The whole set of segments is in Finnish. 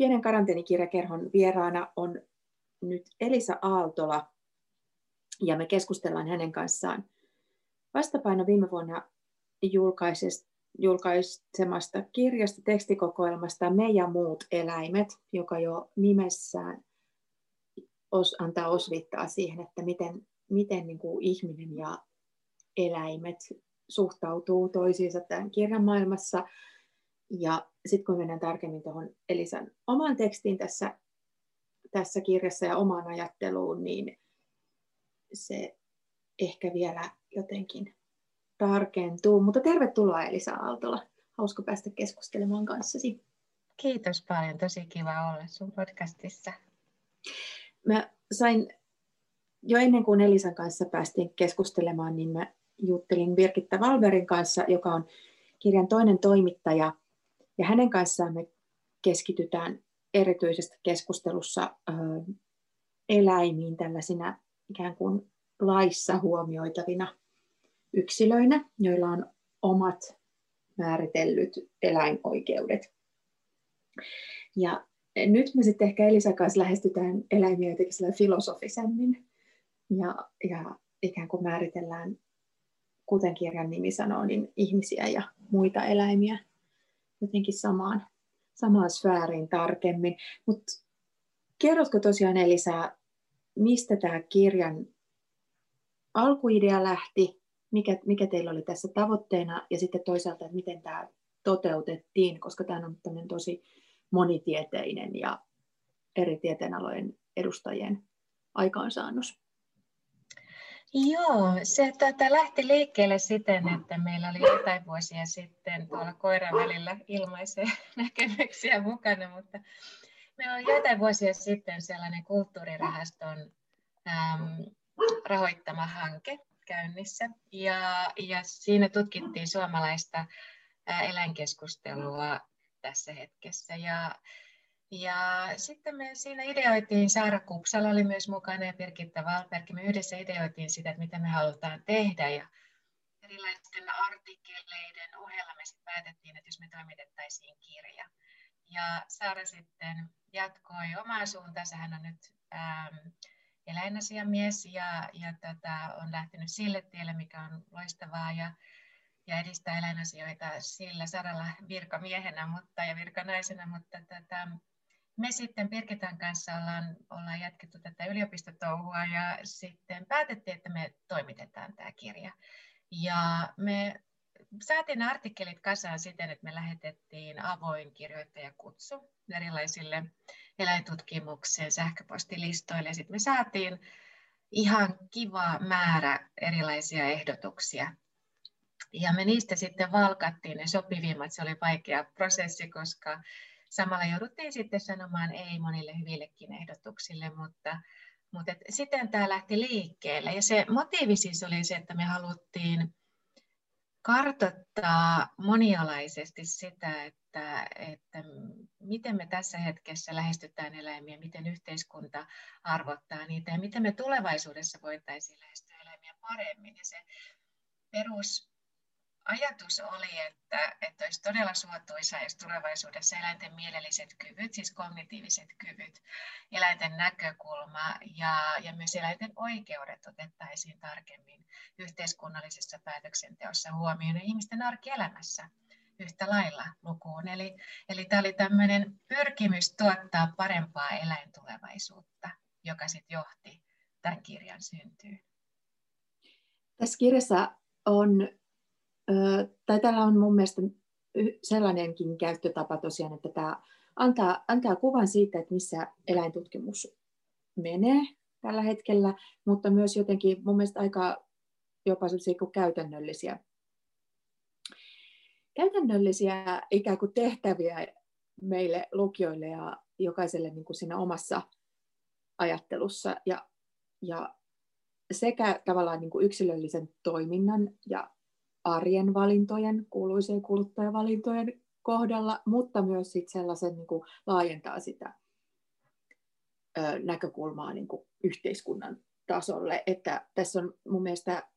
pienen karanteenikirjakerhon vieraana on nyt Elisa Aaltola, ja me keskustellaan hänen kanssaan vastapaino viime vuonna julkaisemasta kirjasta, tekstikokoelmasta Me ja muut eläimet, joka jo nimessään os, antaa osvittaa siihen, että miten, miten niin kuin ihminen ja eläimet suhtautuu toisiinsa tämän kirjan maailmassa. Ja sitten kun mennään tarkemmin tuohon Elisan omaan tekstiin tässä, tässä kirjassa ja omaan ajatteluun, niin se ehkä vielä jotenkin tarkentuu. Mutta tervetuloa Elisa Aaltola. Hauska päästä keskustelemaan kanssasi. Kiitos paljon. Tosi kiva olla sun podcastissa. Mä sain jo ennen kuin Elisan kanssa päästiin keskustelemaan, niin mä juttelin Birgitta Valverin kanssa, joka on kirjan toinen toimittaja. Ja hänen kanssaan me keskitytään erityisesti keskustelussa eläimiin tällaisina ikään kuin laissa huomioitavina yksilöinä, joilla on omat määritellyt eläinoikeudet. Ja nyt me sitten ehkä Elisa kanssa lähestytään eläimiä jotenkin filosofisemmin ja, ja ikään kuin määritellään, kuten kirjan nimi sanoo, niin ihmisiä ja muita eläimiä jotenkin samaan, samaan sfääriin tarkemmin. Mutta kerrotko tosiaan Elisa, mistä tämä kirjan alkuidea lähti, mikä, mikä teillä oli tässä tavoitteena ja sitten toisaalta, että miten tämä toteutettiin, koska tämä on tämmöinen tosi monitieteinen ja eri tieteenalojen edustajien aikaansaannos. Joo, se tätä lähti liikkeelle siten, että meillä oli jotain vuosia sitten tuolla koiran välillä ilmaisia näkemyksiä mukana, mutta meillä oli jotain vuosia sitten sellainen kulttuurirahaston äm, rahoittama hanke käynnissä. Ja, ja siinä tutkittiin suomalaista eläinkeskustelua tässä hetkessä. Ja, ja sitten me siinä ideoitiin, Saara Kupsala oli myös mukana ja Birgitta Valberg, me yhdessä ideoitiin sitä, että mitä me halutaan tehdä. Ja erilaisten artikkeleiden ohella me sitten päätettiin, että jos me toimitettaisiin kirja. Ja Saara sitten jatkoi omaa suuntaansa, hän on nyt ähm, eläinasiamies ja, ja tota, on lähtenyt sille tielle, mikä on loistavaa ja, ja edistää eläinasioita sillä saralla virkamiehenä mutta, ja virkanaisena, mutta tota, me sitten Pirkitan kanssa ollaan, ollaan jatkettu tätä yliopistotouhua ja sitten päätettiin, että me toimitetaan tämä kirja. Ja me saatiin artikkelit kasaan siten, että me lähetettiin avoin kirjoittajakutsu erilaisille eläintutkimukseen sähköpostilistoille. Sitten me saatiin ihan kiva määrä erilaisia ehdotuksia. Ja me niistä sitten valkattiin ne sopivimmat. Se oli vaikea prosessi, koska samalla jouduttiin sitten sanomaan ei monille hyvillekin ehdotuksille, mutta, mutta et sitten tämä lähti liikkeelle. Ja se motiivi siis oli se, että me haluttiin kartoittaa monialaisesti sitä, että, että miten me tässä hetkessä lähestytään eläimiä, miten yhteiskunta arvottaa niitä ja miten me tulevaisuudessa voitaisiin lähestyä eläimiä paremmin. Ja se perus ajatus oli, että, että olisi todella suotuisa, jos tulevaisuudessa eläinten mielelliset kyvyt, siis kognitiiviset kyvyt, eläinten näkökulma ja, ja myös eläinten oikeudet otettaisiin tarkemmin yhteiskunnallisessa päätöksenteossa huomioon ja ihmisten arkielämässä yhtä lailla lukuun. Eli, eli tämä oli tämmöinen pyrkimys tuottaa parempaa eläintulevaisuutta, joka sitten johti tämän kirjan syntyyn. Tässä kirjassa on tai tällä on mun mielestä sellainenkin käyttötapa tosiaan, että tämä antaa, antaa kuvan siitä, että missä eläintutkimus menee tällä hetkellä, mutta myös jotenkin mun mielestä aika jopa kuin käytännöllisiä, käytännöllisiä ikään kuin tehtäviä meille lukijoille ja jokaiselle niin kuin siinä omassa ajattelussa. Ja, ja sekä tavallaan niin kuin yksilöllisen toiminnan ja arjen valintojen, kuuluisien kuluttajavalintojen kohdalla, mutta myös sit sellaisen niin kuin laajentaa sitä ö, näkökulmaa niin kuin yhteiskunnan tasolle. Että tässä on mun mielestä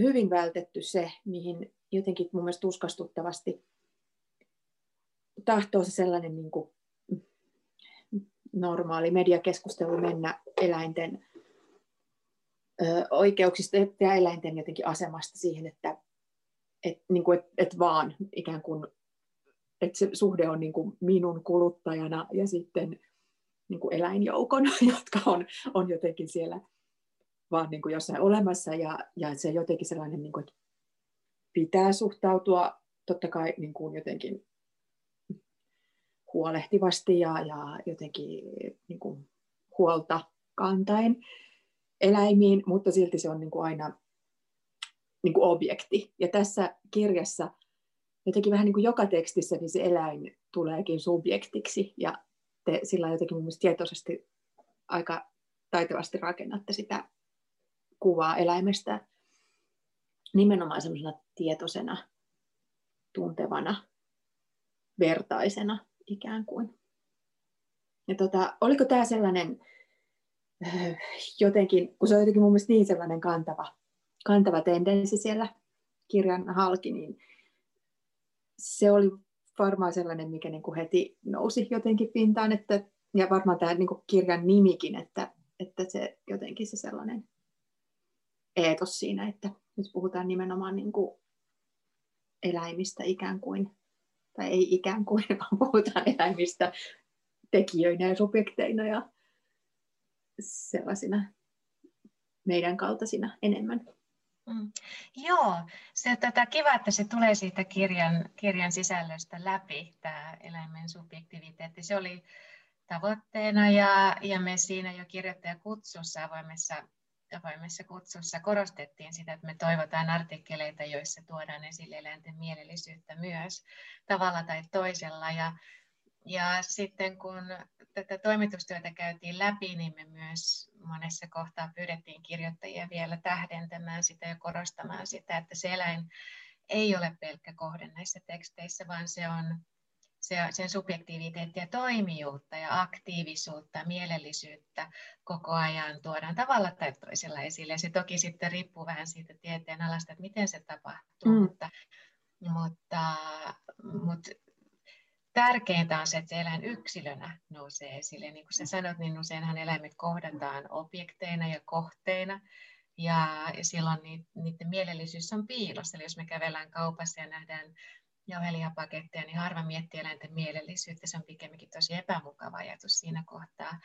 hyvin vältetty se, mihin jotenkin mun mielestä tuskastuttavasti tahtoo se sellainen niin kuin normaali mediakeskustelu mennä eläinten oikeuksista ja eläinten jotenkin asemasta siihen, että et, niin kuin, et, et vaan ikään kuin, että se suhde on niin kuin minun kuluttajana ja sitten niin kuin eläinjoukon, jotka on, on jotenkin siellä vaan niin kuin jossain olemassa ja, ja se jotenkin sellainen, niin kuin, että pitää suhtautua totta kai niin kuin jotenkin huolehtivasti ja, ja jotenkin niin kuin huolta kantain eläimiin, mutta silti se on niin kuin aina niin kuin objekti. Ja tässä kirjassa jotenkin vähän niin kuin joka tekstissä niin se eläin tuleekin subjektiksi ja te sillä jotenkin mun tietoisesti aika taitavasti rakennatte sitä kuvaa eläimestä nimenomaan semmoisena tietoisena, tuntevana, vertaisena ikään kuin. Ja tota, oliko tämä sellainen jotenkin, kun se on jotenkin mun mielestä niin sellainen kantava, kantava tendenssi siellä kirjan halki, niin se oli varmaan sellainen, mikä niin kuin heti nousi jotenkin pintaan, että, ja varmaan tämä niin kuin kirjan nimikin, että, että se jotenkin se sellainen eetos siinä, että nyt puhutaan nimenomaan niin kuin eläimistä ikään kuin, tai ei ikään kuin, vaan puhutaan eläimistä tekijöinä ja subjekteina ja sellaisina meidän kaltaisina enemmän. Mm. Joo, se tätä kiva, että se tulee siitä kirjan, kirjan sisällöstä läpi, tämä eläimen subjektiviteetti. Se oli tavoitteena ja, ja me siinä jo kirjoittajakutsussa avoimessa, avoimessa kutsussa korostettiin sitä, että me toivotaan artikkeleita, joissa tuodaan esille eläinten mielellisyyttä myös tavalla tai toisella. Ja, ja sitten kun tätä toimitustyötä käytiin läpi, niin me myös monessa kohtaa pyydettiin kirjoittajia vielä tähdentämään sitä ja korostamaan sitä, että se eläin ei ole pelkkä kohde näissä teksteissä, vaan se on se, sen subjektiiviteettia, toimijuutta ja aktiivisuutta, mielellisyyttä koko ajan tuodaan tavalla tai toisella esille. Ja se toki sitten riippuu vähän siitä tieteen alasta, että miten se tapahtuu, mm. mutta, mutta, mutta tärkeintä on se, että se eläin yksilönä nousee esille. Niin kuin sä sanot, niin useinhan eläimet kohdataan objekteina ja kohteina, ja silloin niiden mielellisyys on piilossa. Eli jos me kävellään kaupassa ja nähdään jauhelihapaketteja, niin harva miettii eläinten mielellisyyttä. Se on pikemminkin tosi epämukava ajatus siinä kohtaa.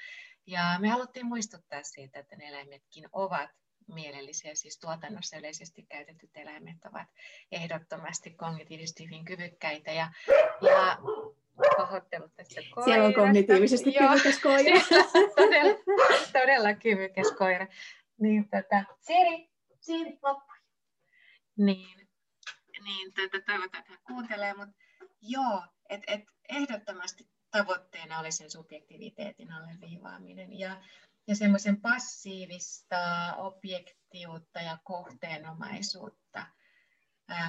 Ja me haluttiin muistuttaa siitä, että ne eläimetkin ovat mielellisiä, siis tuotannossa yleisesti käytetyt eläimet ovat ehdottomasti kognitiivisesti hyvin kyvykkäitä. Ja, ja pahoittelut tästä koirasta. Siellä on kognitiivisesti Joo, kyvykäs koira. todella, todella kyvykäs koira. Niin, tota, Siri, Siri, loppu. Niin, niin tota, toivotaan, että hän kuuntelee, mutta joo, että et ehdottomasti tavoitteena oli sen subjektiviteetin alleviivaaminen. Ja, ja semmoisen passiivista objektiutta ja kohteenomaisuutta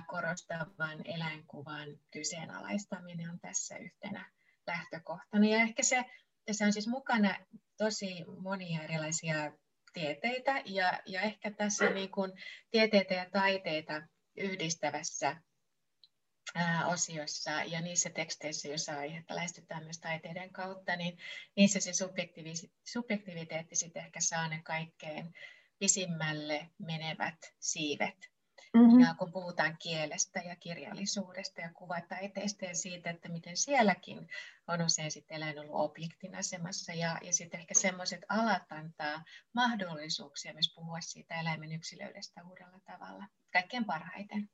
korostavan eläinkuvan kyseenalaistaminen on tässä yhtenä lähtökohtana. Ja ehkä se, tässä on siis mukana tosi monia erilaisia tieteitä ja, ja ehkä tässä niin kuin tieteitä ja taiteita yhdistävässä osiossa ja niissä teksteissä, joissa aihetta lähestytään myös taiteiden kautta, niin niissä se subjektiviteetti sitten ehkä saa ne kaikkein pisimmälle menevät siivet. Mm-hmm. Ja kun puhutaan kielestä ja kirjallisuudesta ja kuvataiteesta ja siitä, että miten sielläkin on usein sitten eläin ollut objektin asemassa ja, ja sitten ehkä semmoiset alat antaa mahdollisuuksia myös puhua siitä eläimen yksilöydestä uudella tavalla, kaikkein parhaiten.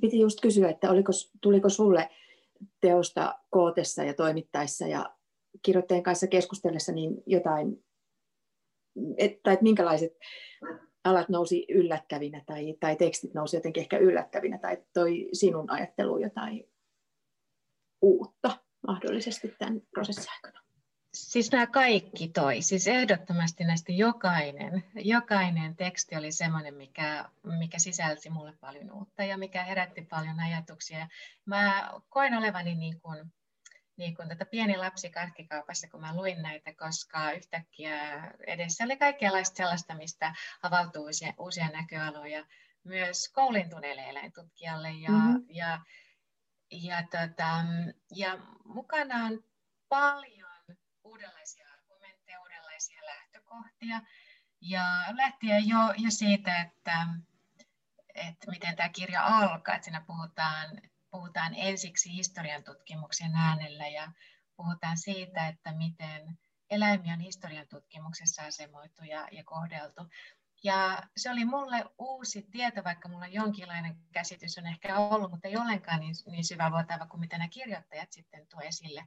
Piti just kysyä, että oliko, tuliko sulle teosta kootessa ja toimittaessa ja kirjoittajien kanssa keskustellessa niin jotain, et, tai että minkälaiset alat nousi yllättävinä tai, tai tekstit nousi jotenkin ehkä yllättävinä tai toi sinun ajatteluun jotain uutta mahdollisesti tämän prosessin aikana? Siis nämä kaikki toi, siis ehdottomasti näistä jokainen, jokainen teksti oli semmoinen, mikä, mikä sisälsi mulle paljon uutta ja mikä herätti paljon ajatuksia. Mä koen olevani niin kuin, niin kuin tätä pieni lapsi karkkikaupassa, kun mä luin näitä, koska yhtäkkiä edessä oli kaikenlaista sellaista, mistä avautuu uusia, uusia näköaloja myös koulintuneelle eläintutkijalle. Ja, mm-hmm. ja, ja, tota, ja mukana on paljon uudenlaisia erilaisia lähtökohtia. Ja lähtien jo, jo siitä, että, että miten tämä kirja alkaa, että siinä puhutaan, puhutaan ensiksi historian tutkimuksen äänellä ja puhutaan siitä, että miten eläimiä on historian tutkimuksessa asemoitu ja, ja kohdeltu. Ja se oli mulle uusi tieto, vaikka mulla jonkinlainen käsitys on ehkä ollut, mutta ei ollenkaan niin, niin syväluotava kuin mitä nämä kirjoittajat sitten tuo esille.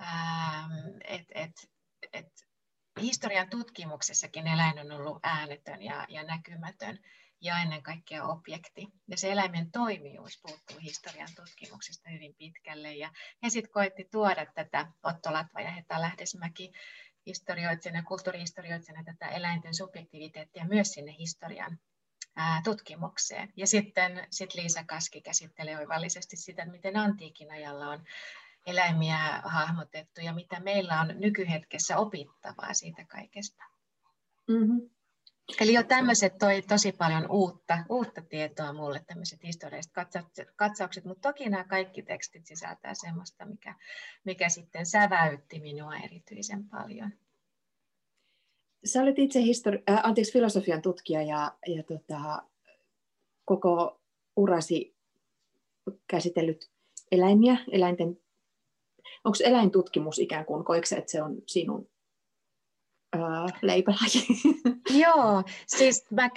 Ähm, et, et, et, historian tutkimuksessakin eläin on ollut äänetön ja, ja näkymätön ja ennen kaikkea objekti. Ja se eläimen toimijuus puuttuu historian tutkimuksesta hyvin pitkälle. Ja he sitten koitti tuoda tätä Otto Latva ja Heta Lähdesmäki historioitsijana ja kulttuurihistorioitsijana tätä eläinten subjektiviteettia myös sinne historian tutkimukseen. Ja sitten sit Liisa Kaski käsittelee oivallisesti sitä, miten antiikin ajalla on eläimiä hahmotettu ja mitä meillä on nykyhetkessä opittavaa siitä kaikesta. Mm-hmm. Eli jo tämmöiset toi tosi paljon uutta, uutta tietoa mulle, tämmöiset historialliset katsaukset, katsaukset, mutta toki nämä kaikki tekstit sisältää semmoista, mikä, mikä sitten säväytti minua erityisen paljon. Sä olet itse histori- äh, anteeksi, filosofian tutkija ja, ja tota, koko urasi käsitellyt eläimiä, eläinten, onko eläintutkimus ikään kuin, koiko että se on sinun uh, leipälaji. Joo, siis mä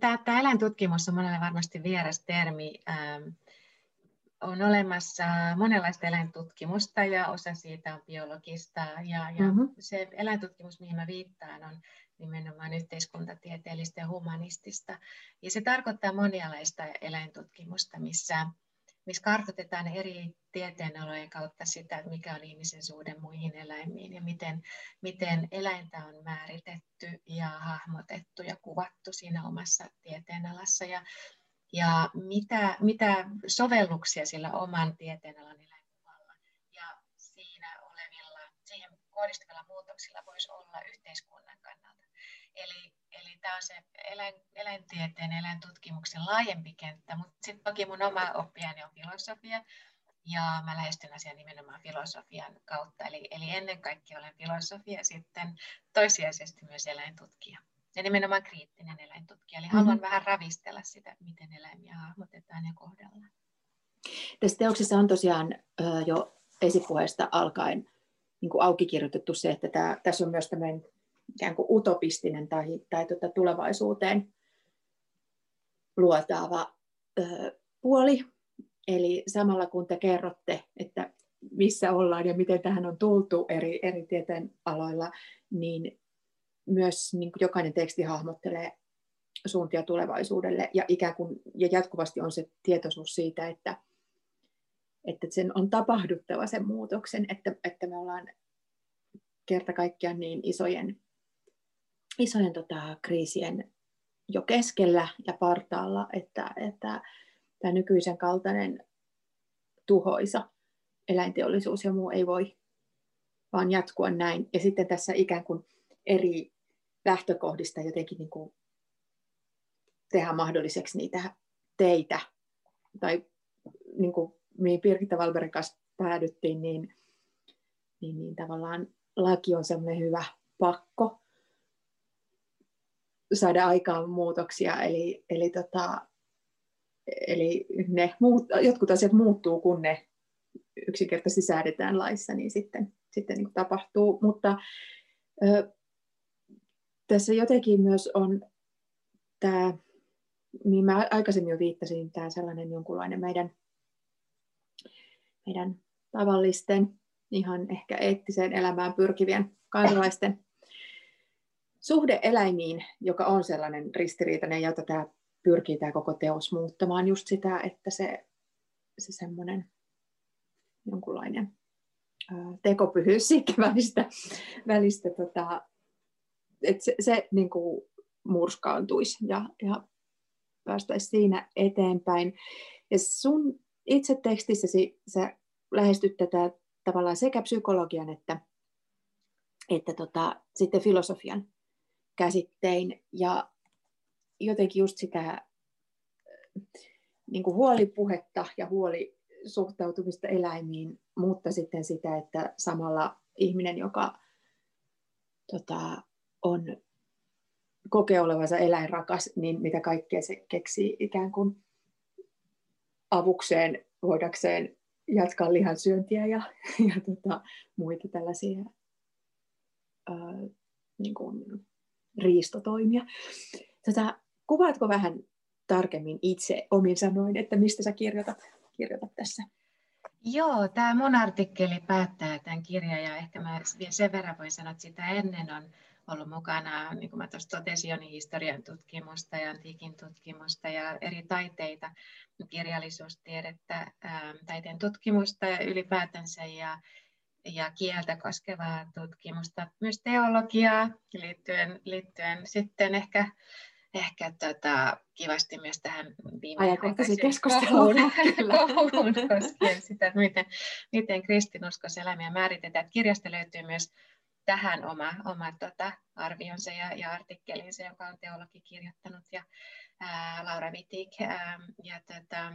tämä eläintutkimus on monelle varmasti vieras termi. Ähm, on olemassa monenlaista eläintutkimusta ja osa siitä on biologista. Ja, ja mm-hmm. se eläintutkimus, mihin mä viittaan, on nimenomaan yhteiskuntatieteellistä ja humanistista. Ja se tarkoittaa monialaista eläintutkimusta, missä missä kartoitetaan eri tieteenalojen kautta sitä, mikä on ihmisen suhde muihin eläimiin ja miten, miten eläintä on määritetty ja hahmotettu ja kuvattu siinä omassa tieteenalassa ja, ja mitä, mitä sovelluksia sillä oman tieteenalan eläinkuvalla ja siinä olevilla, siihen kohdistuvilla muutoksilla voisi olla yhteiskunnan kannalta. Eli tämä on se eläin, eläintieteen, eläintutkimuksen laajempi kenttä, mutta sitten toki mun oma oppiaine on filosofia, ja mä lähestyn asian nimenomaan filosofian kautta. Eli, eli ennen kaikkea olen filosofia, sitten toisiaisesti myös eläintutkija. Ja nimenomaan kriittinen eläintutkija. Eli mm-hmm. haluan vähän ravistella sitä, miten eläimiä hahmotetaan ja kohdellaan. Tässä teoksessa on tosiaan jo esipuheesta alkaen niin kuin auki kirjoitettu se, että tämä, tässä on myös tämmöinen ikään kuin utopistinen tai, tai tuota tulevaisuuteen luotaava ö, puoli. Eli samalla kun te kerrotte, että missä ollaan ja miten tähän on tultu eri, eri tieteen aloilla, niin myös niin kuin jokainen teksti hahmottelee suuntia tulevaisuudelle ja ikään kuin ja jatkuvasti on se tietoisuus siitä, että, että sen on tapahduttava sen muutoksen, että, että me ollaan kerta kaikkiaan niin isojen isojen tota, kriisien jo keskellä ja partaalla, että, että tämä nykyisen kaltainen tuhoisa eläinteollisuus ja muu ei voi vaan jatkua näin. Ja sitten tässä ikään kuin eri lähtökohdista jotenkin niin kuin tehdä mahdolliseksi niitä teitä, tai niin kuin mihin Pirkitta Valberin kanssa päädyttiin, niin, niin, niin tavallaan laki on semmoinen hyvä pakko, saada aikaan muutoksia, eli, eli, tota, eli ne muut, jotkut asiat muuttuu, kun ne yksinkertaisesti säädetään laissa, niin sitten, sitten niin tapahtuu. Mutta ö, tässä jotenkin myös on tämä, niin mä aikaisemmin jo viittasin, tämä sellainen jonkunlainen meidän, meidän tavallisten, ihan ehkä eettiseen elämään pyrkivien kansalaisten suhde eläimiin, joka on sellainen ristiriitainen, jota tämä pyrkii tämä koko teos muuttamaan, just sitä, että se, se semmoinen jonkunlainen tekopyhyys siitä välistä, välistä tota, että se, se niin kuin murskaantuisi ja, ja päästäisiin siinä eteenpäin. Ja sun itse tekstissäsi sä lähestyt tätä tavallaan sekä psykologian että, että tota, sitten filosofian käsittein ja jotenkin just sitä niin kuin huolipuhetta ja huoli suhtautumista eläimiin, mutta sitten sitä, että samalla ihminen, joka tota, on kokee olevansa eläinrakas, niin mitä kaikkea se keksii ikään kuin avukseen voidakseen jatkaa lihansyöntiä ja, ja tota, muita tällaisia ää, niin kuin riistotoimia. Tota, kuvaatko vähän tarkemmin itse omin sanoin, että mistä sä kirjoitat, kirjoitat tässä? Joo, tämä mun artikkeli päättää tämän kirjan ja ehkä mä vielä sen verran voin sanoa, että sitä ennen on ollut mukana, niin kuin mä tuossa totesin niin historian tutkimusta ja antiikin tutkimusta ja eri taiteita, kirjallisuustiedettä, taiteen tutkimusta ja ylipäätänsä ja, ja kieltä koskevaa tutkimusta, myös teologiaa liittyen, liittyen sitten ehkä ehkä tota, kivasti myös tähän viimeaikaiseen keskusteluun kohuun koskien sitä, että miten, miten kristinuskoselämiä määritetään. Että kirjasta löytyy myös tähän oma, oma tota, arvionsa ja, ja artikkelinsa, joka on teologi kirjoittanut, ja ää, Laura Vitik. Ää, ja tota,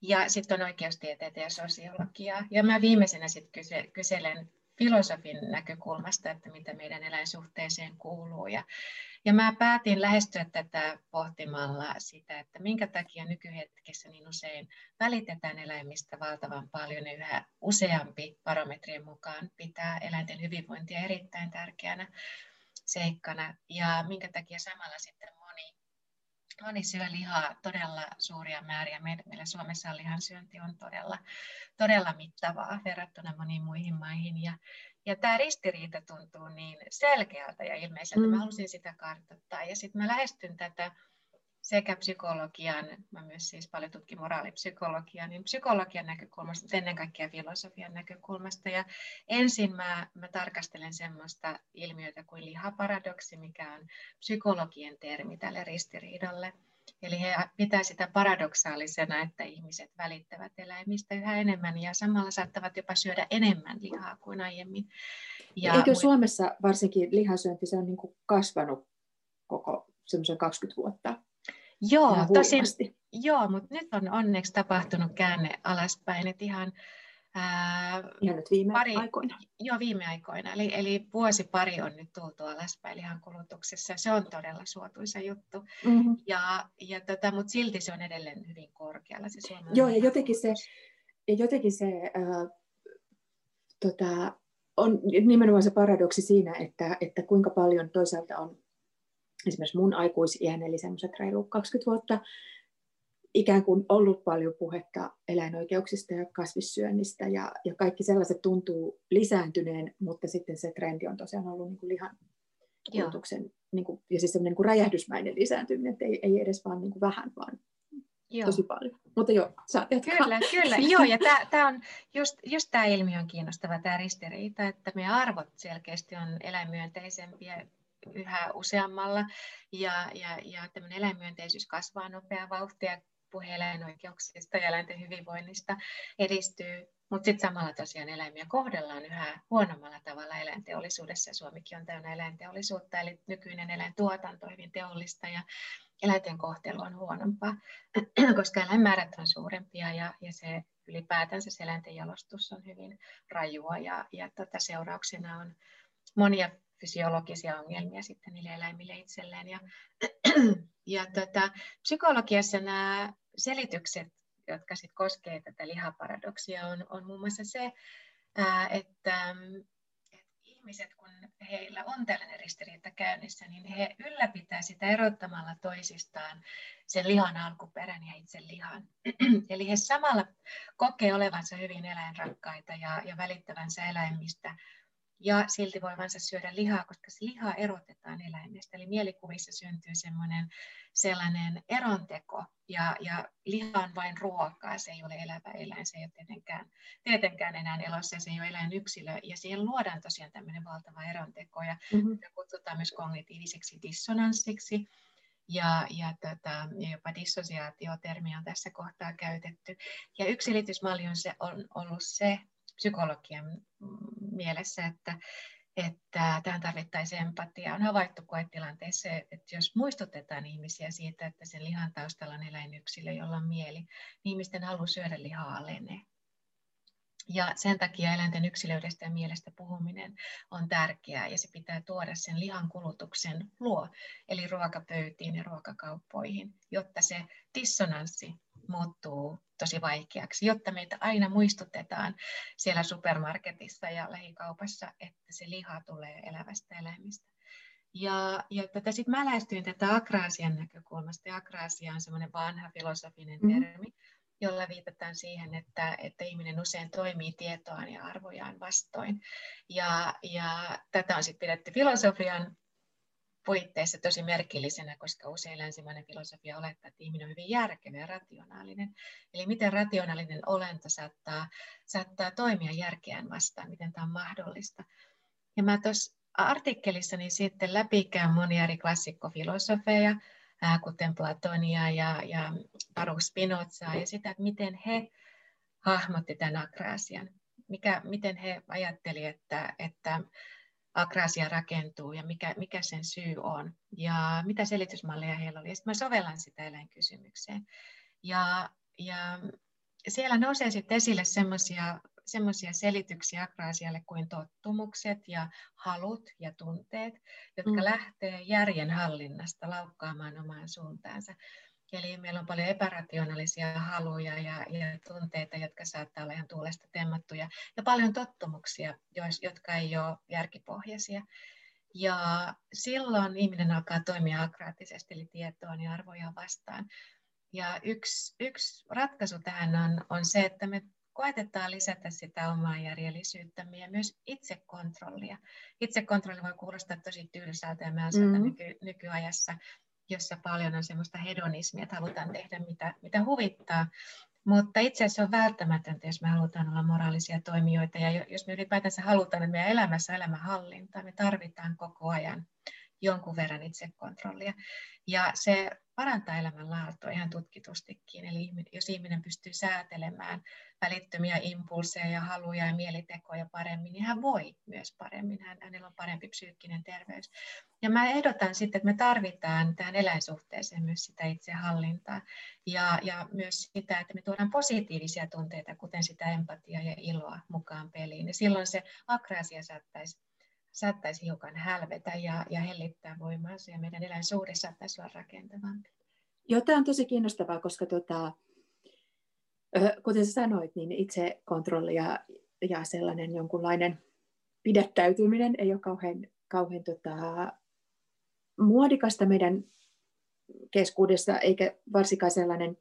ja sitten on oikeustieteitä ja sosiologiaa. Ja mä viimeisenä sitten kyse, kyselen filosofin näkökulmasta, että mitä meidän eläinsuhteeseen kuuluu. Ja, ja mä päätin lähestyä tätä pohtimalla sitä, että minkä takia nykyhetkessä niin usein välitetään eläimistä valtavan paljon ja yhä useampi barometrien mukaan pitää eläinten hyvinvointia erittäin tärkeänä seikkana ja minkä takia samalla sitten moni syö lihaa todella suuria määriä. Meillä, meillä Suomessa lihansyönti on todella, todella mittavaa verrattuna moniin muihin maihin ja, ja tämä ristiriita tuntuu niin selkeältä ja ilmeiseltä. Mm. Mä halusin sitä kartoittaa. Ja sitten mä lähestyn tätä sekä psykologian, mä myös siis paljon tutkin moraalipsykologiaa, niin psykologian näkökulmasta, mutta ennen kaikkea filosofian näkökulmasta. Ja ensin mä, mä tarkastelen semmoista ilmiötä kuin lihaparadoksi, mikä on psykologien termi tälle ristiriidalle. Eli he pitää sitä paradoksaalisena, että ihmiset välittävät eläimistä yhä enemmän ja samalla saattavat jopa syödä enemmän lihaa kuin aiemmin. Ja Eikö Suomessa varsinkin lihasyönti se on niin kuin kasvanut koko semmoisen 20 vuotta? Joo, tosin, joo, mutta nyt on onneksi tapahtunut käänne alaspäin, että ihan Ää, ja nyt viime pari, aikoina. Joo, viime aikoina. Eli, eli vuosi pari on nyt tultu alaspäin lihan kulutuksessa. Se on todella suotuisa juttu. Mm-hmm. Ja, ja tota, mutta silti se on edelleen hyvin korkealla. Se joo, ja jotenkin se, ja jotenkin se äh, tota, on nimenomaan se paradoksi siinä, että, että kuinka paljon toisaalta on esimerkiksi mun aikuisiän, eli semmoiset reilu 20 vuotta, ikään kuin ollut paljon puhetta eläinoikeuksista ja kasvissyönnistä ja, ja kaikki sellaiset tuntuu lisääntyneen, mutta sitten se trendi on tosiaan ollut niin kuin lihan kulutuksen niin kuin, ja siis semmoinen niin kuin räjähdysmäinen lisääntyminen, että ei, ei edes vaan niin kuin vähän, vaan Joo. tosi paljon. Mutta joo, saat jatkaa. Kyllä, kyllä. joo, ja tämä on just, just tämä ilmiö on kiinnostava, tämä ristiriita, että meidän arvot selkeästi on eläinmyönteisempiä yhä useammalla, ja, ja, ja tämmöinen eläinmyönteisyys kasvaa nopeaa vauhtia, puhe eläinoikeuksista ja eläinten hyvinvoinnista edistyy, mutta sitten samalla tosiaan eläimiä kohdellaan yhä huonommalla tavalla eläinteollisuudessa. Suomikin on täynnä eläinteollisuutta, eli nykyinen eläintuotanto on hyvin teollista ja eläinten kohtelu on huonompaa, koska eläinmäärät on suurempia ja, ja se ylipäätänsä se eläinten jalostus on hyvin rajua. Ja, ja tota, seurauksena on monia fysiologisia ongelmia sitten niille eläimille itselleen. Ja, ja tota, psykologiassa nämä selitykset, jotka sit koskee tätä lihaparadoksia, on, on muun muassa se, että, että ihmiset, kun heillä on tällainen ristiriita käynnissä, niin he ylläpitää sitä erottamalla toisistaan sen lihan alkuperän ja itse lihan. Eli he samalla kokee olevansa hyvin eläinrakkaita ja, ja välittävänsä eläimistä, ja silti voivansa syödä lihaa, koska se liha erotetaan eläimestä. Eli mielikuvissa syntyy semmoinen sellainen eronteko, ja, ja liha on vain ruokaa, se ei ole elävä eläin, se ei ole tietenkään, tietenkään enää elossa, se ei ole eläinyksilö, ja siihen luodaan tosiaan tämmöinen valtava eronteko, ja mm-hmm. kutsutaan myös kognitiiviseksi dissonanssiksi, ja, ja, tota, ja jopa dissosiaatiotermi on tässä kohtaa käytetty. Ja yksi selitysmalli on, se, on ollut se, psykologian mielessä, että, että tähän tarvittaisiin empatiaa. On havaittu koetilanteessa, että jos muistutetaan ihmisiä siitä, että sen lihan taustalla on eläinyksilö, jolla on mieli, niin ihmisten halu syödä lihaa alenee. Ja sen takia eläinten yksilöidestä ja mielestä puhuminen on tärkeää ja se pitää tuoda sen lihan kulutuksen luo, eli ruokapöytiin ja ruokakauppoihin, jotta se dissonanssi muuttuu tosi vaikeaksi, jotta meitä aina muistutetaan siellä supermarketissa ja lähikaupassa, että se liha tulee elävästä eläimistä. Ja, ja tätä sitten mä lähestyin tätä akraasian näkökulmasta. Ja akraasia on semmoinen vanha filosofinen mm-hmm. Jolla viitataan siihen, että, että ihminen usein toimii tietoaan ja arvojaan vastoin. Ja, ja tätä on sitten pidetty filosofian puitteissa tosi merkillisenä, koska usein länsimainen filosofia olettaa, että ihminen on hyvin järkevä ja rationaalinen. Eli miten rationaalinen olento saattaa, saattaa toimia järkeään vastaan, miten tämä on mahdollista. Ja mä tuossa artikkelissani sitten läpikään monia eri klassikkofilosofeja, kuten Platonia ja, ja Baruch Spinozaa, ja sitä, että miten he hahmotti tämän akraasian. Mikä, miten he ajattelivat, että, että akrasia rakentuu ja mikä, mikä sen syy on ja mitä selitysmalleja heillä oli. sitten mä sovellan sitä eläinkysymykseen. Ja, ja siellä nousee sitten esille semmoisia semmoisia selityksiä akraasialle kuin tottumukset ja halut ja tunteet, jotka mm. lähtee järjen hallinnasta laukkaamaan omaan suuntaansa. Eli meillä on paljon epärationaalisia haluja ja, ja tunteita, jotka saattaa olla ihan tuulesta temmattuja, ja paljon tottumuksia, jotka ei ole järkipohjaisia. Ja silloin ihminen alkaa toimia akraattisesti, eli tietoon ja arvoja vastaan. Ja yksi, yksi ratkaisu tähän on, on se, että me koetetaan lisätä sitä omaa järjellisyyttämme ja myös itsekontrollia. Itsekontrolli voi kuulostaa tosi tylsältä ja mä mm-hmm. nyky, nykyajassa, jossa paljon on semmoista hedonismia, että halutaan tehdä mitä, mitä huvittaa. Mutta itse asiassa on välttämätöntä, jos me halutaan olla moraalisia toimijoita ja jos me ylipäätänsä halutaan, että meidän elämässä on elämänhallinta, me tarvitaan koko ajan jonkun verran itsekontrollia. Ja se parantaa elämänlaatua ihan tutkitustikin. Eli jos ihminen pystyy säätelemään välittömiä impulseja ja haluja ja mielitekoja paremmin, niin hän voi myös paremmin. Hän, hänellä on parempi psyykkinen terveys. Ja mä ehdotan sitten, että me tarvitaan tähän eläinsuhteeseen myös sitä itsehallintaa ja, ja myös sitä, että me tuodaan positiivisia tunteita, kuten sitä empatiaa ja iloa mukaan peliin. Ja silloin se akraasia saattaisi saattaisi hiukan hälvetä ja, ja hellittää voimaansa ja meidän eläinsuhde saattaisi olla rakentavampi. Joo, tämä on tosi kiinnostavaa, koska tota, kuten sä sanoit, niin itse kontrolli ja, ja sellainen jonkunlainen pidättäytyminen ei ole kauhean, kauhean tota, muodikasta meidän keskuudessa, eikä varsinkaan sellainen,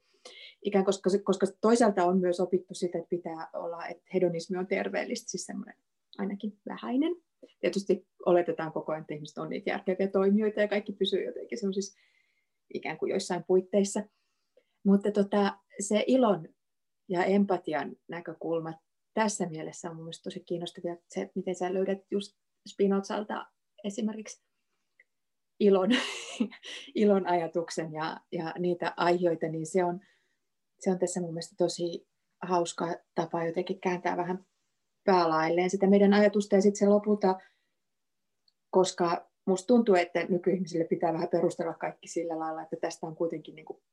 ikään koska, koska toisaalta on myös opittu sitä, että pitää olla, että hedonismi on terveellistä, siis semmoinen ainakin vähäinen. Tietysti oletetaan koko ajan, että ihmiset on niitä järkeviä toimijoita ja kaikki pysyy jotenkin siis ikään kuin joissain puitteissa. Mutta tota, se ilon ja empatian näkökulma tässä mielessä on mielestäni tosi kiinnostavia, se, miten sä löydät just Spinozalta esimerkiksi ilon, ilon ajatuksen ja, ja niitä aiheita, niin se on, se on tässä mun mielestä tosi hauska tapa jotenkin kääntää vähän päälailleen sitä meidän ajatusta ja sitten se lopulta, koska musta tuntuu, että nykyihmisille pitää vähän perustella kaikki sillä lailla, että tästä on kuitenkin niin kuin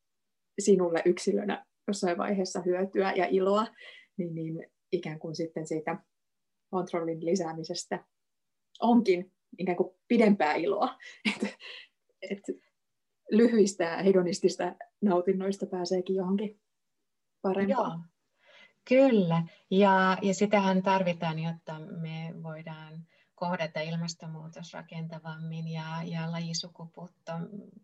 sinulle yksilönä jossain vaiheessa hyötyä ja iloa, niin, niin ikään kuin sitten siitä kontrollin lisäämisestä onkin ikään kuin pidempää iloa. että et lyhyistä hedonistista nautinnoista pääseekin johonkin parempaan. Joo. Kyllä, ja, ja sitähän tarvitaan, jotta me voidaan kohdata ilmastonmuutos rakentavammin ja, ja lajisukupuutto.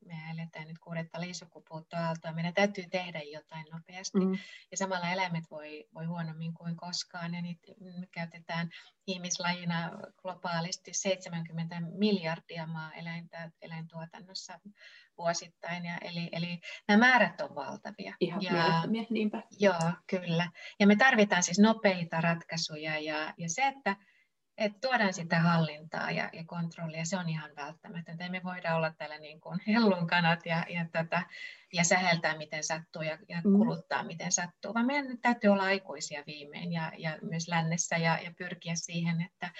Me eletään nyt kuudetta lajisukupuuttoaaltoa. Meidän täytyy tehdä jotain nopeasti. Mm. Ja samalla eläimet voi, voi huonommin kuin koskaan. Ja niitä me käytetään ihmislajina globaalisti 70 miljardia maa-eläintä eläintuotannossa vuosittain. Ja eli, eli nämä määrät on valtavia. Ihan ja, niinpä. Joo, kyllä. Ja me tarvitaan siis nopeita ratkaisuja. Ja, ja se, että että tuodaan sitä hallintaa ja, ja kontrollia, se on ihan välttämätöntä. Me voidaan olla täällä niin kuin hellunkanat ja, ja, tätä, ja säheltää miten sattuu ja, ja mm. kuluttaa miten sattuu, vaan meidän nyt täytyy olla aikuisia viimein ja, ja myös lännessä ja, ja pyrkiä siihen, että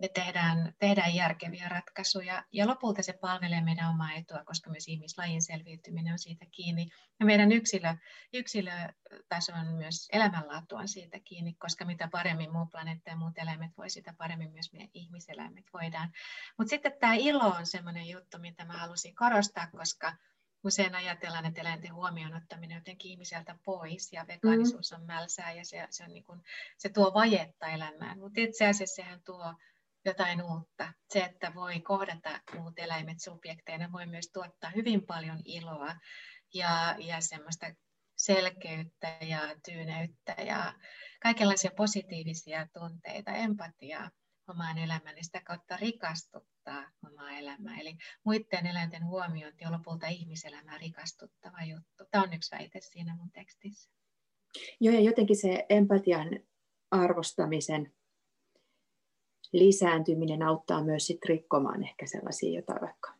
me tehdään, tehdään järkeviä ratkaisuja ja lopulta se palvelee meidän omaa etua, koska myös ihmislajin selviytyminen on siitä kiinni ja meidän yksilö, yksilötason myös elämänlaatu on siitä kiinni, koska mitä paremmin muu planeetta ja muut eläimet voi, sitä paremmin myös meidän ihmiseläimet voidaan. Mutta sitten tämä ilo on sellainen juttu, mitä mä halusin korostaa, koska usein ajatellaan, että eläinten huomioon ottaminen jotenkin ihmiseltä pois ja vegaanisuus on mälsää ja se, se, on niin kuin, se tuo vajetta elämään, mutta itse asiassa sehän tuo jotain uutta. Se, että voi kohdata muut eläimet subjekteina, voi myös tuottaa hyvin paljon iloa ja, ja semmoista selkeyttä ja tyyneyttä ja kaikenlaisia positiivisia tunteita, empatiaa omaan elämään ja sitä kautta rikastuttaa omaa elämää. Eli muiden eläinten huomiointi on lopulta ihmiselämää rikastuttava juttu. Tämä on yksi väite siinä mun tekstissä. Joo, ja jotenkin se empatian arvostamisen lisääntyminen auttaa myös sit rikkomaan ehkä sellaisia jotain vaikka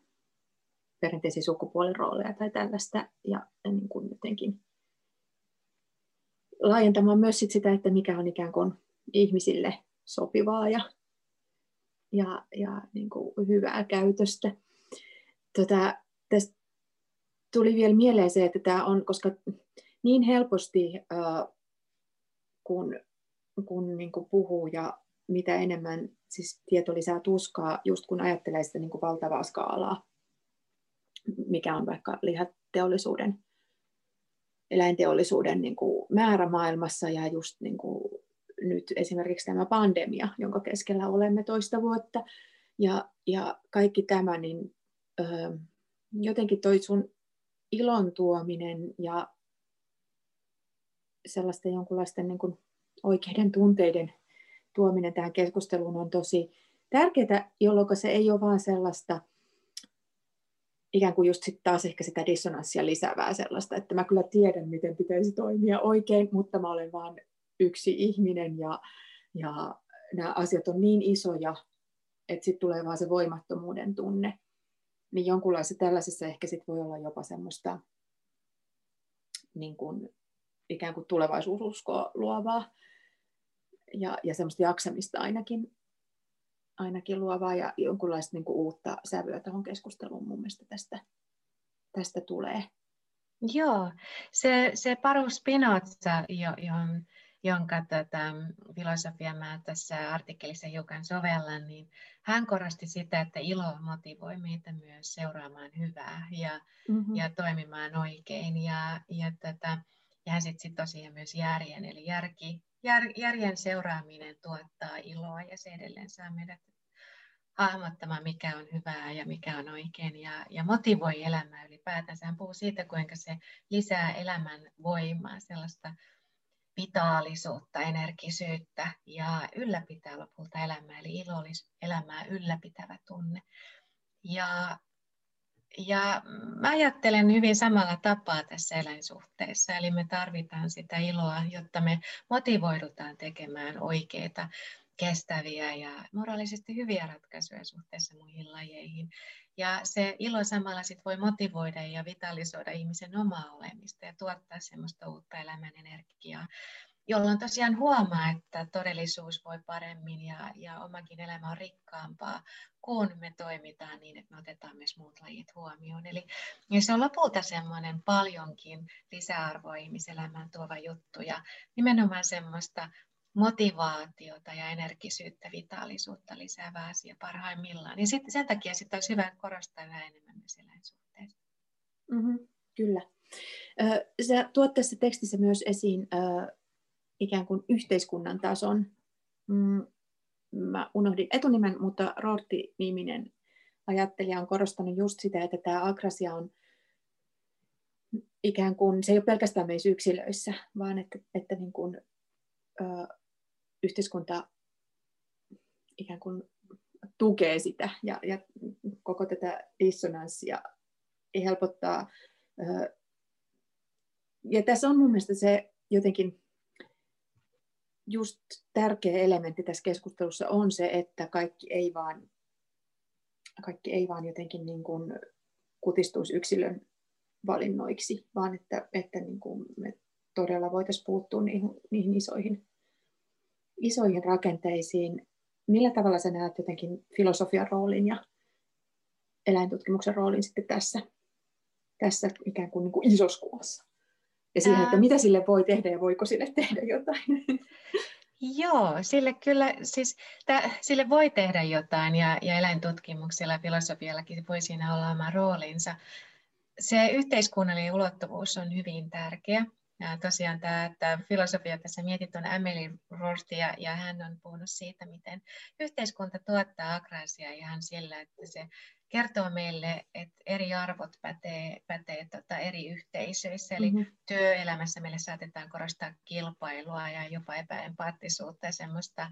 perinteisiä sukupuolirooleja tai tällaista ja niin kuin jotenkin laajentamaan myös sit sitä, että mikä on ikään kuin ihmisille sopivaa ja ja, ja niin kuin hyvää käytöstä. Tota, tästä tuli vielä mieleen se, että tämä on, koska niin helposti äh, kun, kun niin kuin puhuu ja mitä enemmän siis tieto lisää tuskaa, just kun ajattelee sitä niin kuin valtavaa skaalaa, mikä on vaikka lihateollisuuden, eläinteollisuuden niin kuin määrä maailmassa ja just niin kuin nyt esimerkiksi tämä pandemia, jonka keskellä olemme toista vuotta, ja, ja kaikki tämä, niin ö, jotenkin toi sun ilon tuominen ja sellaisten jonkunlaisten niin kuin oikeiden tunteiden tuominen tähän keskusteluun on tosi tärkeää, jolloin se ei ole vaan sellaista ikään kuin just sit taas ehkä sitä dissonanssia lisäävää sellaista, että mä kyllä tiedän, miten pitäisi toimia oikein, mutta mä olen vaan yksi ihminen ja, ja nämä asiat on niin isoja, että sitten tulee vaan se voimattomuuden tunne. Niin jonkunlaisessa tällaisessa ehkä sit voi olla jopa semmoista niin kuin, ikään kuin tulevaisuususkoa luovaa ja, ja semmoista jaksamista ainakin, ainakin luovaa ja jonkunlaista niin uutta sävyä tuohon keskusteluun mun mielestä tästä, tästä tulee. Joo, se, se Paru Spinoza, johon jonka tota, filosofia mä tässä artikkelissa hiukan sovellan, niin hän korosti sitä, että ilo motivoi meitä myös seuraamaan hyvää ja, mm-hmm. ja toimimaan oikein. Ja, ja, tota, ja hän sitten sit tosiaan myös järjen, eli järki, jär, järjen seuraaminen tuottaa iloa ja se edelleen saa meidät hahmottamaan, mikä on hyvää ja mikä on oikein ja, ja motivoi elämää ylipäätänsä. Hän puhuu siitä, kuinka se lisää elämän voimaa, sellaista vitaalisuutta, energisyyttä ja ylläpitää lopulta elämää, eli ilollis elämää ylläpitävä tunne. Ja, ja mä ajattelen hyvin samalla tapaa tässä eläinsuhteessa, eli me tarvitaan sitä iloa, jotta me motivoidutaan tekemään oikeita, kestäviä ja moraalisesti hyviä ratkaisuja suhteessa muihin lajeihin. Ja se ilo samalla sit voi motivoida ja vitalisoida ihmisen omaa olemista ja tuottaa semmoista uutta elämän energiaa, jolloin tosiaan huomaa, että todellisuus voi paremmin ja, ja omakin elämä on rikkaampaa, kun me toimitaan niin, että me otetaan myös muut lajit huomioon. Eli se on lopulta semmoinen paljonkin lisäarvoa ihmiselämään tuova juttu ja nimenomaan semmoista motivaatiota ja energisyyttä, vitaalisuutta lisäävä asia parhaimmillaan. Ja sitten sen takia sitten olisi hyvä korostaa yhä enemmän myös eläinsuhteita. Mm-hmm, kyllä. Sä tuot tässä tekstissä myös esiin ikään kuin yhteiskunnan tason. Mm, mä unohdin etunimen, mutta Rortti-niminen ajattelija on korostanut just sitä, että tämä agrasia on ikään kuin, se ei ole pelkästään meissä yksilöissä, vaan että, että niin kuin, yhteiskunta ikään kuin tukee sitä ja, ja koko tätä dissonanssia helpottaa. Ja tässä on mun mielestä se jotenkin just tärkeä elementti tässä keskustelussa on se, että kaikki ei vaan, kaikki ei vaan jotenkin niin kuin kutistuisi yksilön valinnoiksi, vaan että, että niin kuin me todella voitaisiin puuttua niihin, niihin isoihin, isoihin rakenteisiin. Millä tavalla sä näet jotenkin filosofian roolin ja eläintutkimuksen roolin sitten tässä, tässä ikään kuin, niin kuin isossa kuvassa? Ja siihen, että mitä sille voi tehdä ja voiko sille tehdä jotain. Joo, sille kyllä, siis tä, sille voi tehdä jotain ja, ja eläintutkimuksella ja filosofiallakin voi siinä olla oma roolinsa. Se yhteiskunnallinen ulottuvuus on hyvin tärkeä. Ja tosiaan tämä, että filosofia tässä mietit on Emily Rortia ja hän on puhunut siitä, miten yhteiskunta tuottaa agrasia ihan sillä, että se kertoo meille, että eri arvot pätee, pätee tota eri yhteisöissä. Eli mm-hmm. työelämässä meille saatetaan korostaa kilpailua ja jopa epäempaattisuutta ja semmoista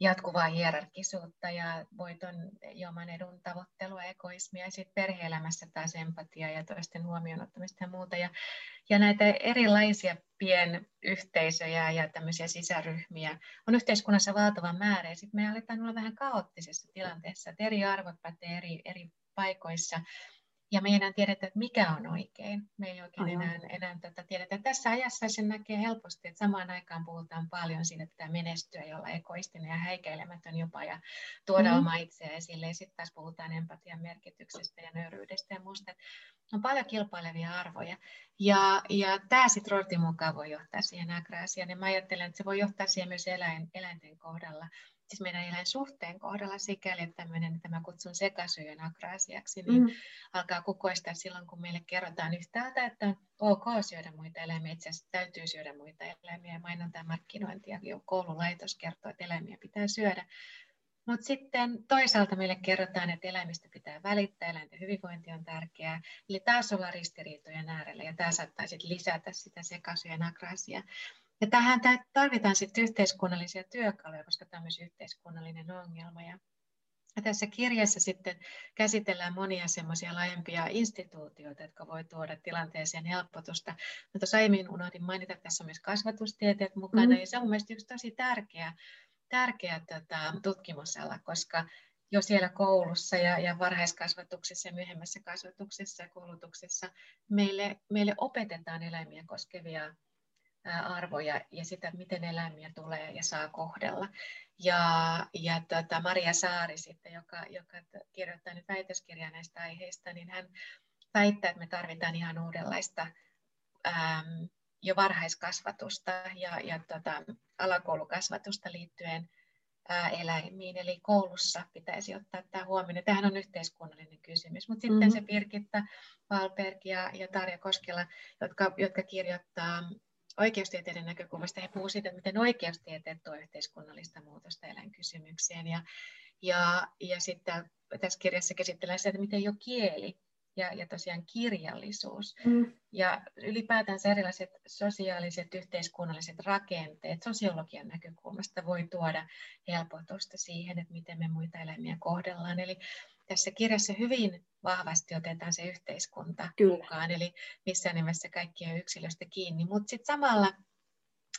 jatkuvaa hierarkisuutta ja voiton ja oman edun tavoittelua, egoismia ja sitten perhe-elämässä taas empatia ja toisten huomioon ottamista ja muuta. Ja, ja näitä erilaisia pienyhteisöjä ja tämmöisiä sisäryhmiä on yhteiskunnassa valtava määrä ja sitten me aletaan olla vähän kaoottisessa tilanteessa, että eri arvot pätee eri, eri paikoissa ja me ei enää tiedetä, että mikä on oikein. Me ei oikein Aivan. enää, enää tätä tiedetä. Tässä ajassa sen näkee helposti, että samaan aikaan puhutaan paljon siitä, että pitää menestyä ja olla egoistinen ja häikäilemätön jopa ja tuoda mm. oma itseä esille. Ja sitten taas puhutaan empatian merkityksestä ja nöyryydestä ja muusta. On paljon kilpailevia arvoja. Ja, ja tämä sitten Rortin mukaan voi johtaa siihen agraasiaan. Ja mä ajattelen, että se voi johtaa siihen myös eläin, eläinten kohdalla siis meidän eläinsuhteen kohdalla sikäli, että tämmöinen, tämä kutsun sekasyön akraasiaksi, niin mm. alkaa kukoistaa silloin, kun meille kerrotaan yhtäältä, että on ok syödä muita eläimiä, itse asiassa täytyy syödä muita eläimiä, mainonta ja markkinointi ja koululaitos kertoo, että eläimiä pitää syödä. Mutta sitten toisaalta meille kerrotaan, että eläimistä pitää välittää, eläinten hyvinvointi on tärkeää. Eli taas ollaan ristiriitojen äärellä ja tämä saattaa sitten lisätä sitä sekasyön akraasia. Ja tähän tarvitaan sitten yhteiskunnallisia työkaluja, koska tämä on myös yhteiskunnallinen ongelma. Ja tässä kirjassa sitten käsitellään monia semmoisia laajempia instituutioita, jotka voi tuoda tilanteeseen helpotusta. Mä tuossa aiemmin unohdin mainita, että tässä on myös kasvatustieteet mukana, mm. ja se on mielestäni yksi tosi tärkeä, tärkeä tota, tutkimusala, koska jo siellä koulussa ja, ja varhaiskasvatuksessa ja myöhemmässä kasvatuksessa ja koulutuksessa meille, meille opetetaan eläimiä koskevia arvoja ja sitä, miten eläimiä tulee ja saa kohdella. Ja, ja tota Maria Saari sitten, joka, joka kirjoittaa nyt väitöskirjaa näistä aiheista, niin hän väittää, että me tarvitaan ihan uudenlaista äm, jo varhaiskasvatusta ja, ja tota, alakoulukasvatusta liittyen ää, eläimiin. Eli koulussa pitäisi ottaa tämä huomioon. Tämähän on yhteiskunnallinen kysymys. Mutta sitten mm-hmm. se Birgitta Valberg ja, ja Tarja Koskela, jotka, jotka kirjoittaa oikeustieteiden näkökulmasta he puhuvat siitä, miten oikeustieteet tuo yhteiskunnallista muutosta eläinkysymykseen. Ja, ja, ja sitten tässä kirjassa käsitellään sitä, että miten jo kieli ja, ja tosiaan kirjallisuus mm. ja ylipäätään erilaiset sosiaaliset, yhteiskunnalliset rakenteet sosiologian näkökulmasta voi tuoda helpotusta siihen, että miten me muita eläimiä kohdellaan. Eli tässä kirjassa hyvin vahvasti otetaan se yhteiskunta Kyllä. mukaan, eli missään nimessä kaikki on yksilöstä kiinni, mutta sitten samalla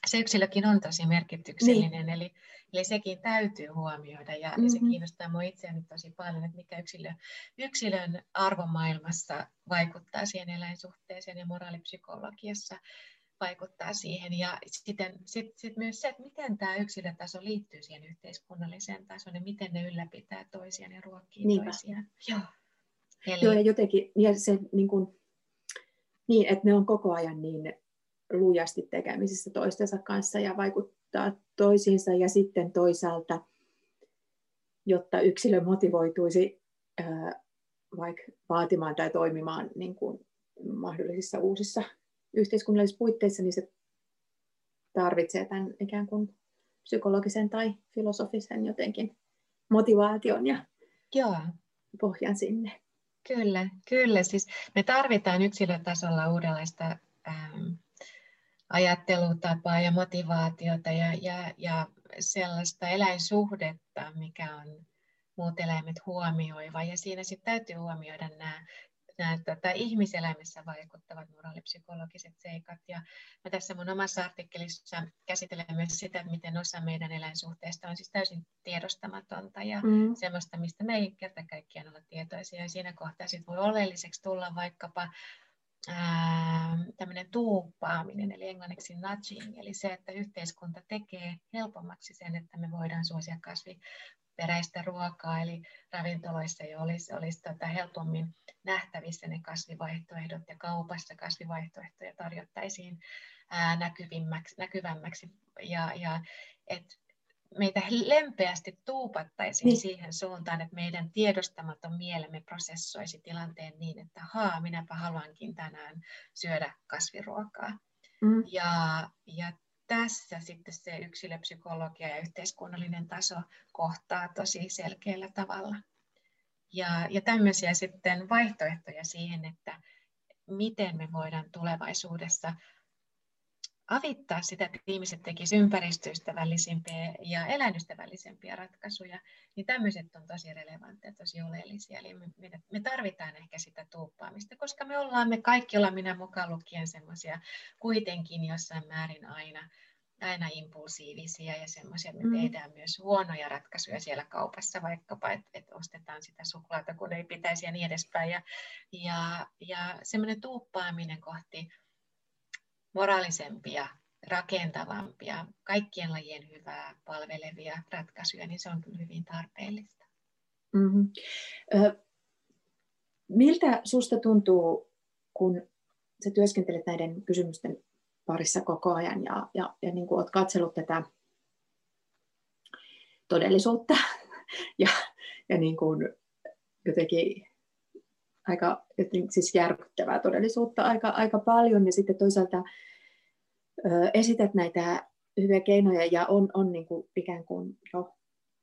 se yksilökin on tosi merkityksellinen, niin. eli, eli sekin täytyy huomioida, ja, mm-hmm. ja se kiinnostaa minua itseäni tosi paljon, että mikä yksilö, yksilön arvomaailmassa vaikuttaa siihen eläinsuhteeseen ja moraalipsykologiassa vaikuttaa siihen. Ja sitten sit, sit myös se, että miten tämä yksilötaso liittyy siihen yhteiskunnalliseen tasoon ja miten ne ylläpitää toisiaan ja ruokkii Niinpä. toisiaan. Joo. Eli... Joo, ja jotenkin ja se, niin, kuin, niin, että ne on koko ajan niin lujasti tekemisissä toistensa kanssa ja vaikuttaa toisiinsa ja sitten toisaalta, jotta yksilö motivoituisi ää, vaikka vaatimaan tai toimimaan niin kuin mahdollisissa uusissa yhteiskunnallisissa puitteissa, niin se tarvitsee tämän ikään kuin psykologisen tai filosofisen jotenkin motivaation ja Joo. pohjan sinne. Kyllä, kyllä. Siis me tarvitaan yksilötasolla uudenlaista ähm, ajattelutapaa ja motivaatiota ja, ja, ja sellaista eläinsuhdetta, mikä on muut eläimet huomioiva. Ja siinä sitten täytyy huomioida nämä nämä tota, ihmiselämässä vaikuttavat moraalipsykologiset seikat. Ja mä tässä mun omassa artikkelissa käsittelen myös sitä, että miten osa meidän eläinsuhteista on siis täysin tiedostamatonta ja mm. semmoista, mistä me ei kerta kaikkiaan olla tietoisia. Ja siinä kohtaa sit voi oleelliseksi tulla vaikkapa tämmöinen tuuppaaminen, eli englanniksi nudging, eli se, että yhteiskunta tekee helpommaksi sen, että me voidaan suosia kasviperäistä ruokaa, eli ravintoloissa jo olisi, olisi tota helpommin nähtävissä ne kasvivaihtoehdot ja kaupassa kasvivaihtoehtoja tarjottaisiin ää, näkyvimmäksi, näkyvämmäksi. Ja, ja et meitä lempeästi tuupattaisiin niin. siihen suuntaan, että meidän tiedostamaton mielemme prosessoisi tilanteen niin, että haa, minäpä haluankin tänään syödä kasviruokaa. Mm. Ja, ja tässä sitten se yksilöpsykologia ja yhteiskunnallinen taso kohtaa tosi selkeällä tavalla. Ja, ja tämmöisiä sitten vaihtoehtoja siihen, että miten me voidaan tulevaisuudessa avittaa sitä, että ihmiset tekisivät ympäristöystävällisimpiä ja eläinystävällisempiä ratkaisuja, niin tämmöiset on tosi relevantteja, tosi oleellisia. Eli me, me tarvitaan ehkä sitä tuuppaamista, koska me ollaan, me kaikki ollaan minä mukaan lukien semmoisia kuitenkin jossain määrin aina, aina impulsiivisia ja semmoisia, että me mm. tehdään myös huonoja ratkaisuja siellä kaupassa, vaikkapa, että, että ostetaan sitä suklaata, kun ei pitäisi ja niin edespäin. Ja, ja, ja semmoinen tuuppaaminen kohti moraalisempia, rakentavampia, kaikkien lajien hyvää palvelevia ratkaisuja, niin se on kyllä hyvin tarpeellista. Mm-hmm. Ö, miltä susta tuntuu, kun sä työskentelet näiden kysymysten parissa koko ajan ja, ja, ja niin kuin olet katsellut tätä todellisuutta ja, ja niin kuin jotenkin aika siis järkyttävää todellisuutta aika, aika paljon. Ja sitten toisaalta ö, esität näitä hyviä keinoja ja on, on niin kuin ikään kuin jo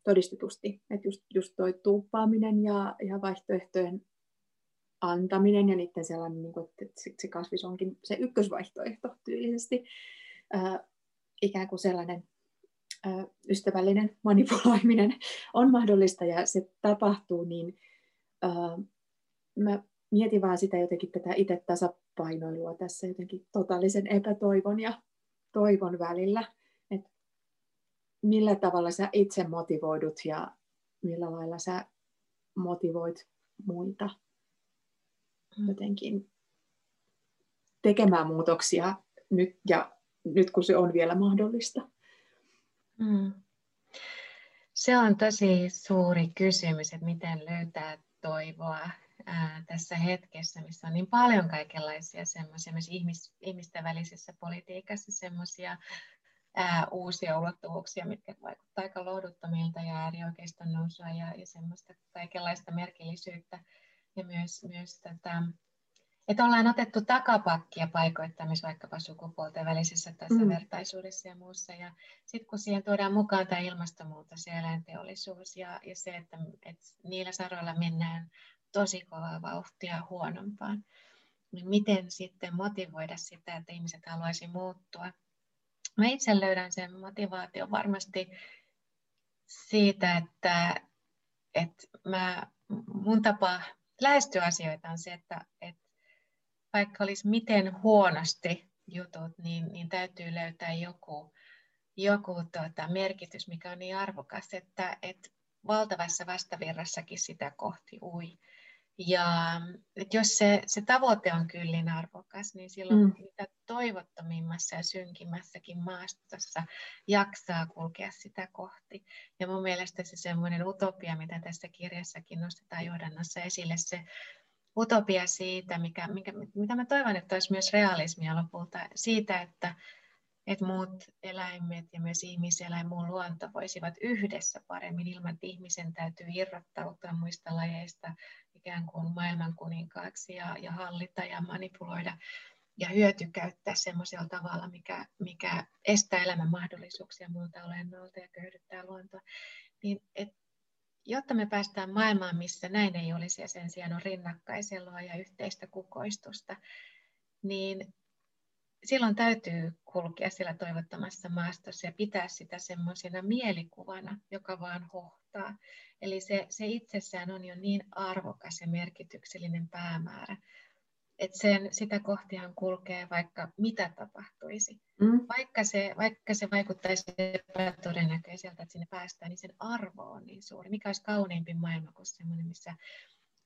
todistetusti, että just, just toi tuuppaaminen ja, ja vaihtoehtojen antaminen ja niiden sellainen, niin kuin, että se kasvis onkin se ykkösvaihtoehto tyylisesti, ö, ikään kuin sellainen ö, ystävällinen manipuloiminen on mahdollista ja se tapahtuu, niin ö, mä mietin vaan sitä jotenkin tätä itse tasapainoilua tässä jotenkin totaalisen epätoivon ja toivon välillä, että millä tavalla sä itse motivoidut ja millä lailla sä motivoit muita jotenkin tekemään muutoksia nyt, ja nyt kun se on vielä mahdollista. Mm. Se on tosi suuri kysymys, että miten löytää toivoa ää, tässä hetkessä, missä on niin paljon kaikenlaisia semmoisia myös ihmis, ihmisten välisessä politiikassa semmoisia uusia ulottuvuuksia, mitkä vaikuttavat aika lohduttomilta ja äärioikeiston nousua ja, ja semmoista kaikenlaista merkillisyyttä ja myös, myös tätä, että ollaan otettu takapakkia paikoittamis vaikkapa sukupuolten välisessä tasavertaisuudessa ja muussa. Ja sitten kun siihen tuodaan mukaan tämä ilmastonmuutos ja eläinteollisuus ja, ja se, että, että niillä saroilla mennään tosi kovaa vauhtia huonompaan. Niin miten sitten motivoida sitä, että ihmiset haluaisi muuttua? Mä itse löydän sen motivaation varmasti siitä, että, että mä, mun tapa lähestyä asioita on se, että, että vaikka olisi miten huonosti jutut, niin, niin täytyy löytää joku, joku tuota, merkitys, mikä on niin arvokas, että, että valtavassa vastavirrassakin sitä kohti ui. Ja että jos se, se tavoite on kyllin arvokas, niin silloin mm. mitä toivottomimmassa ja synkimmässäkin maastossa jaksaa kulkea sitä kohti. Ja mun mielestä se semmoinen utopia, mitä tässä kirjassakin nostetaan johdannossa esille, se utopia siitä, mikä, mikä, mitä mä toivon, että olisi myös realismia lopulta, siitä, että, että muut eläimet ja myös ihmiseläin, muu luonto voisivat yhdessä paremmin ilman, että ihmisen täytyy irrottautua muista lajeista ikään kuin maailmankuninkaaksi ja, ja hallita ja manipuloida ja hyötykäyttää semmoisella tavalla, mikä, mikä estää elämän mahdollisuuksia muilta olennolta ja köyhdyttää luontoa. Niin, et, jotta me päästään maailmaan, missä näin ei olisi ja sen sijaan on rinnakkaiseloa ja yhteistä kukoistusta, niin silloin täytyy kulkea siellä toivottomassa maastossa ja pitää sitä semmoisena mielikuvana, joka vaan hohtaa. Eli se, se itsessään on jo niin arvokas ja merkityksellinen päämäärä, että sen, sitä kohtihan kulkee vaikka mitä tapahtuisi. Mm. Vaikka, se, vaikka se vaikuttaisi epätodennäköiseltä, että sinne päästään, niin sen arvo on niin suuri. Mikä olisi kauniimpi maailma kuin sellainen, missä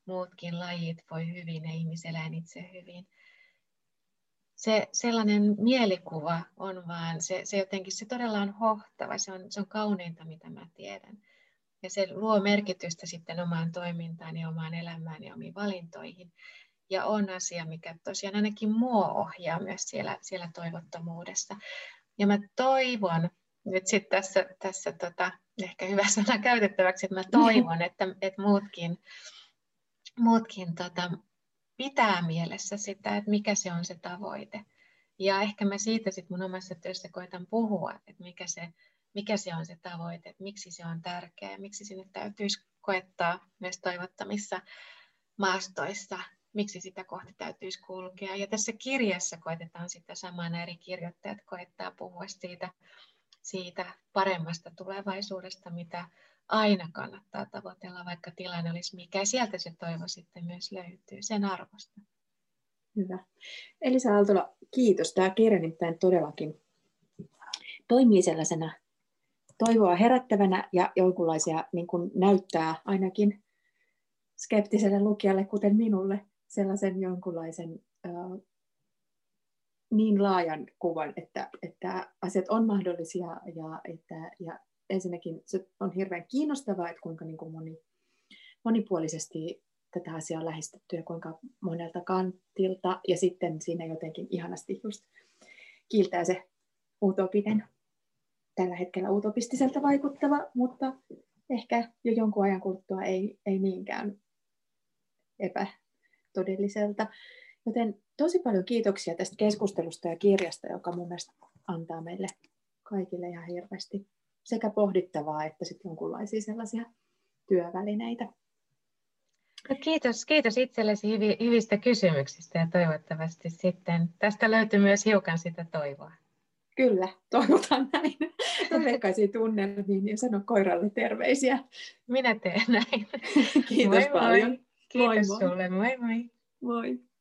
muutkin lajit voi hyvin ja ihmiseläin itse hyvin. Se sellainen mielikuva on vaan, se, se jotenkin, se todella on hohtava, se on, se on kauneinta, mitä mä tiedän. Ja se luo merkitystä sitten omaan toimintaan ja omaan elämään ja omiin valintoihin. Ja on asia, mikä tosiaan ainakin mua ohjaa myös siellä, siellä toivottomuudessa. Ja mä toivon, nyt sitten tässä, tässä tota, ehkä hyvä sana käytettäväksi, että mä toivon, että, että muutkin, muutkin tota, pitää mielessä sitä, että mikä se on se tavoite. Ja ehkä mä siitä sitten mun omassa työssä koitan puhua, että mikä se, mikä se on se tavoite, että miksi se on tärkeä, miksi sinne täytyisi koettaa myös toivottamissa maastoissa, miksi sitä kohti täytyisi kulkea. Ja tässä kirjassa koitetaan sitä samaa, eri kirjoittajat koettaa puhua siitä, siitä paremmasta tulevaisuudesta, mitä aina kannattaa tavoitella, vaikka tilanne olisi mikä. Sieltä se toivo sitten myös löytyy, sen arvosta. Hyvä. Elisa Aaltola, kiitos. Tämä kirja nimittäin todellakin toimii sellaisena toivoa herättävänä ja jonkunlaisia niin kuin näyttää ainakin skeptiselle lukijalle, kuten minulle, sellaisen jonkunlaisen niin laajan kuvan, että, että asiat on mahdollisia ja, että, ja ensinnäkin se on hirveän kiinnostavaa, että kuinka niin kuin moni, monipuolisesti tätä asiaa on lähestytty ja kuinka monelta kantilta. Ja sitten siinä jotenkin ihanasti just kiiltää se utopinen, tällä hetkellä utopistiselta vaikuttava, mutta ehkä jo jonkun ajan kuluttua ei, ei niinkään epätodelliselta. Joten tosi paljon kiitoksia tästä keskustelusta ja kirjasta, joka mun mielestä antaa meille kaikille ihan hirveästi sekä pohdittavaa että sitten jonkunlaisia sellaisia työvälineitä. No kiitos, kiitos itsellesi hyvistä kysymyksistä ja toivottavasti sitten tästä löytyy myös hiukan sitä toivoa. Kyllä, toivotan näin. Toiveikkaisiin tunnelmiin ja sano koiralle terveisiä. Minä teen näin. Kiitos moi paljon. Moi. Kiitos moi sulle, moi moi. Moi.